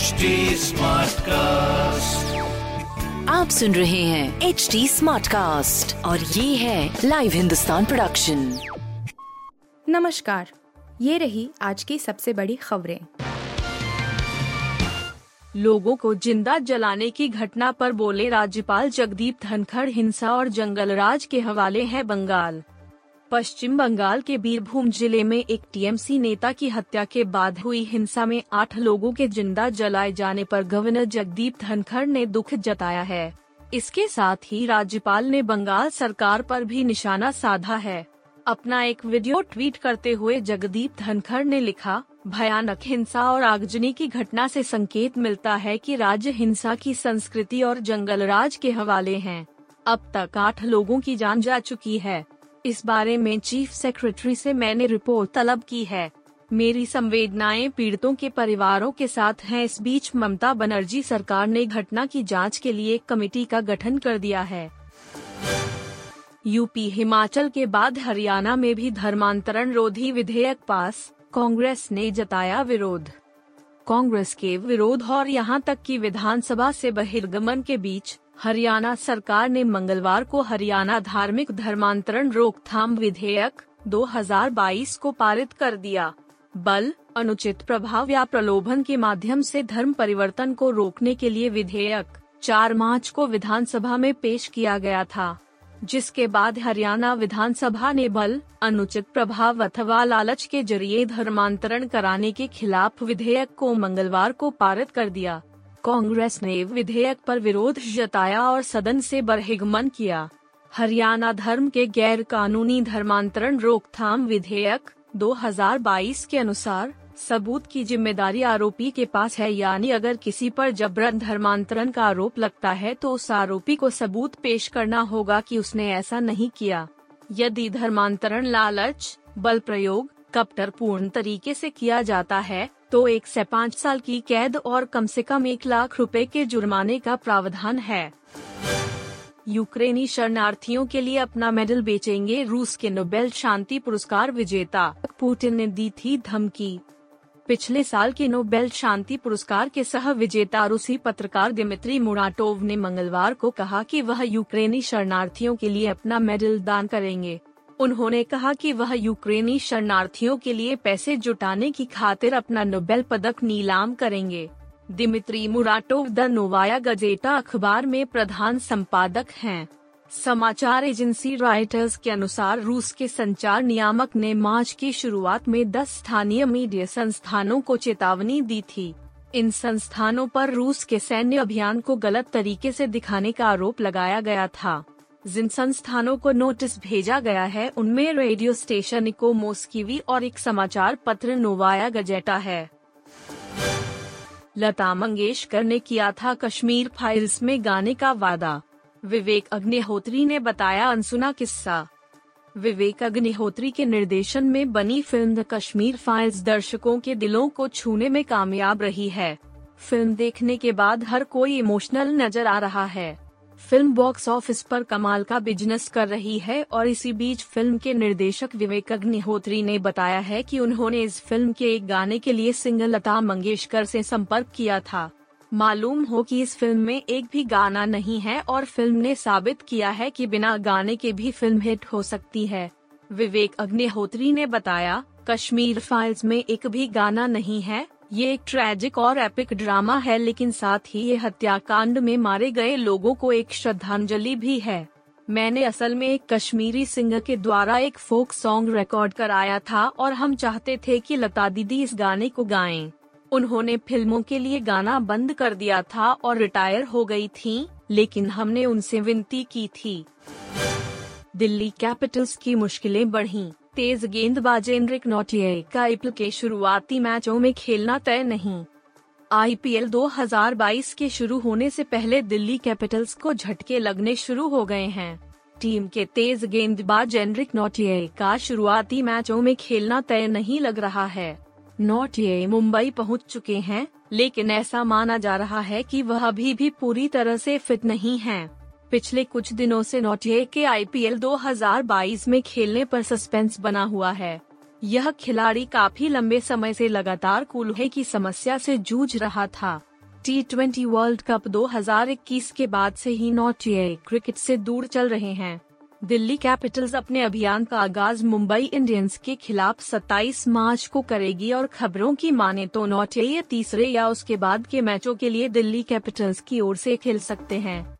HD Smartcast. आप सुन रहे हैं एच डी स्मार्ट कास्ट और ये है लाइव हिंदुस्तान प्रोडक्शन नमस्कार ये रही आज की सबसे बड़ी खबरें। लोगों को ज़िंदा जलाने की घटना पर बोले राज्यपाल जगदीप धनखड़ हिंसा और जंगलराज के हवाले है बंगाल। पश्चिम बंगाल के बीरभूम ज़िले में एक टीएमसी नेता की हत्या के बाद हुई हिंसा में आठ लोगों के ज़िंदा जलाए जाने पर गवर्नर जगदीप धनखड़ ने दुख जताया है। इसके साथ ही राज्यपाल ने बंगाल सरकार पर भी निशाना साधा है। अपना एक वीडियो ट्वीट करते हुए जगदीप धनखड़ ने लिखा, भयानक हिंसा और आगजनी की घटना से संकेत मिलता है कि राज्य हिंसा की संस्कृति और जंगलराज के हवाले हैं। अब तक आठ लोगों की जान जा चुकी है। इस बारे में चीफ सेक्रेटरी से मैंने रिपोर्ट तलब की है। मेरी संवेदनाएँ पीड़ितों के परिवारों के साथ हैं। इस बीच ममता बनर्जी सरकार ने घटना की जाँच के लिए एक कमेटी का गठन कर दिया है। यूपी हिमाचल के बाद हरियाणा में भी धर्मांतरण रोधी विधेयक पास, कांग्रेस ने जताया विरोध। कांग्रेस के विरोध और यहाँ तक कि विधानसभा से बहिर्गमन के बीच हरियाणा सरकार ने मंगलवार को हरियाणा धार्मिक धर्मांतरण रोकथाम विधेयक 2022 को पारित कर दिया। बल, अनुचित प्रभाव या प्रलोभन के माध्यम से धर्म परिवर्तन को रोकने के लिए विधेयक 4 मार्च को विधानसभा में पेश किया गया था। जिसके बाद हरियाणा विधानसभा ने बल, अनुचित प्रभाव अथवा लालच के ज़रिए धर्मांतरण कराने के खिलाफ विधेयक को मंगलवार को पारित कर दिया। कांग्रेस ने विधेयक पर विरोध जताया और सदन से बरहिगमन किया। हरियाणा धर्म के गैर कानूनी धर्मांतरण रोकथाम विधेयक 2022 के अनुसार सबूत की ज़िम्मेदारी आरोपी के पास है, यानी अगर किसी पर जबरन धर्मांतरण का आरोप लगता है तो उस आरोपी को सबूत पेश करना होगा कि उसने ऐसा नहीं किया। यदि धर्मांतरण लालच, बल प्रयोग, कपटरपूर्ण तरीके से किया जाता है तो एक से पाँच साल की कैद और कम से कम एक लाख रुपए के जुर्माने का प्रावधान है। यूक्रेनी शरणार्थियों के लिए अपना मेडल बेचेंगे रूस के नोबेल शांति पुरस्कार विजेता। पुतिन ने दी थी धमकी। पिछले साल के नोबेल शांति पुरस्कार के सह विजेता रूसी पत्रकार दिमित्री मुराटोव ने मंगलवार को कहा कि वह यूक्रेनी शरणार्थियों के लिए अपना मेडल दान करेंगे। उन्होंने कहा कि वह यूक्रेनी शरणार्थियों के लिए पैसे जुटाने की खातिर अपना नोबेल पदक नीलाम करेंगे। Dmitry Muratov the Novaya Gazeta अखबार में प्रधान संपादक हैं। समाचार एजेंसी राइटर्स के अनुसार रूस के संचार नियामक ने मार्च की शुरुआत में 10 स्थानीय मीडिया संस्थानों को चेतावनी दी थी। इन संस्थानों पर रूस के सैन्य अभियान को गलत तरीके से दिखाने का आरोप लगाया गया था। जिन संस्थानों को नोटिस भेजा गया है, उनमें रेडियो स्टेशन इको मोस्कीवी और एक समाचार पत्र नोवाया गजेटा है। लता मंगेशकर ने किया था कश्मीर फाइल्स में गाने का वादा। विवेक अग्निहोत्री ने बताया अनसुना किस्सा। विवेक अग्निहोत्री के निर्देशन में बनी फ़िल्म द कश्मीर फाइल्स दर्शकों के दिलों को छूने में कामयाब रही है। फ़िल्म देखने के बाद हर कोई इमोशनल नज़र आ रहा है। फ़िल्म बॉक्स ऑफ़िस पर कमाल का बिज़नेस कर रही है और इसी बीच फ़िल्म के निर्देशक विवेक अग्निहोत्री ने बताया है कि उन्होंने इस फ़िल्म के एक गाने के लिए सिंगर लता मंगेशकर से संपर्क किया था। मालूम हो कि इस फ़िल्म में एक भी गाना नहीं है और फ़िल्म ने साबित किया है कि बिना गाने के भी फ़िल्म हिट हो सकती है। विवेक अग्निहोत्री ने बताया, कश्मीर फाइल्स में एक भी गाना नहीं है ये एक ट्रेजिक और एपिक ड्रामा है, लेकिन साथ ही ये हत्याकांड में मारे गए लोगों को एक श्रद्धांजलि भी है मैंने असल में एक कश्मीरी सिंगर के द्वारा एक फोक सॉन्ग रिकॉर्ड कराया था और हम चाहते थे कि लता दीदी इस गाने को गाएँ। उन्होंने फ़िल्मों के लिए गाना बंद कर दिया था और रिटायर हो गई थी, लेकिन हमने उनसे विनती की थी दिल्ली कैपिटल्स की मुश्किलें बढ़ीं। तेज गेंदबाज एनरिक नोटिये का आईपीएल के शुरुआती मैचों में खेलना तय नहीं। आईपीएल 2022 के शुरू होने से पहले दिल्ली कैपिटल्स को झटके लगने शुरू हो गए हैं। टीम के तेज गेंदबाज एनरिक नोटिये का शुरुआती मैचों में खेलना तय नहीं लग रहा है। नोटिये मुंबई पहुँच चुके हैं, लेकिन ऐसा माना जा रहा है कि वह अभी भी पूरी तरह से फिट नहीं हैं। पिछले कुछ दिनों से नोटिये के आईपीएल 2022 में खेलने पर सस्पेंस बना हुआ है। यह खिलाड़ी काफ़ी लंबे समय से लगातार कूल्हे की समस्या से जूझ रहा था। टी ट्वेंटी वर्ल्ड कप 2021 के बाद से ही नौटिया क्रिकेट से दूर चल रहे हैं। दिल्ली कैपिटल्स अपने अभियान का आगाज़ मुंबई इंडियंस के खिलाफ 27 मार्च को करेगी और खबरों की माने तो नौटिया तीसरे या उसके बाद के मैचों के लिए दिल्ली कैपिटल्स की ओर से खेल सकते हैं।